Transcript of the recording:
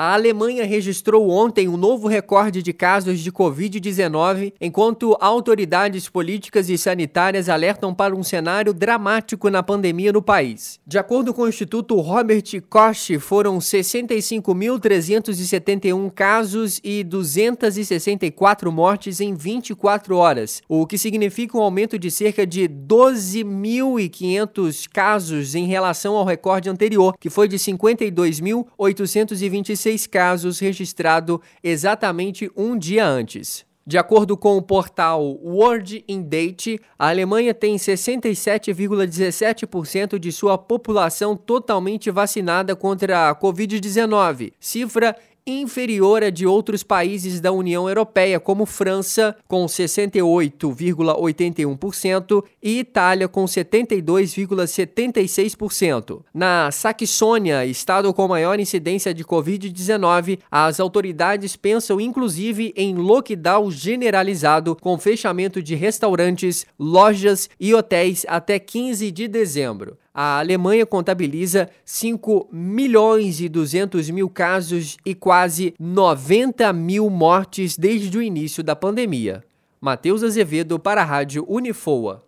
A Alemanha registrou ontem um novo recorde de casos de Covid-19, enquanto autoridades políticas e sanitárias alertam para um cenário dramático na pandemia no país. De acordo com o Instituto Robert Koch, foram 65.371 casos e 264 mortes em 24 horas, o que significa um aumento de cerca de 12.500 casos em relação ao recorde anterior, que foi de 52.826 16 casos registrados exatamente um dia antes. De acordo com o portal World in Date, a Alemanha tem 67,17% de sua população totalmente vacinada contra a Covid-19, cifra inferior à de outros países da União Europeia, como França, com 68,81%, e Itália, com 72,76%. Na Saxônia, estado com maior incidência de Covid-19, as autoridades pensam inclusive em lockdown generalizado, com fechamento de restaurantes, lojas e hotéis até 15 de dezembro a Alemanha contabiliza 5 milhões e 200 mil casos e quase 90 mil mortes desde o início da pandemia. Matheus Azevedo para a Rádio Unifoa.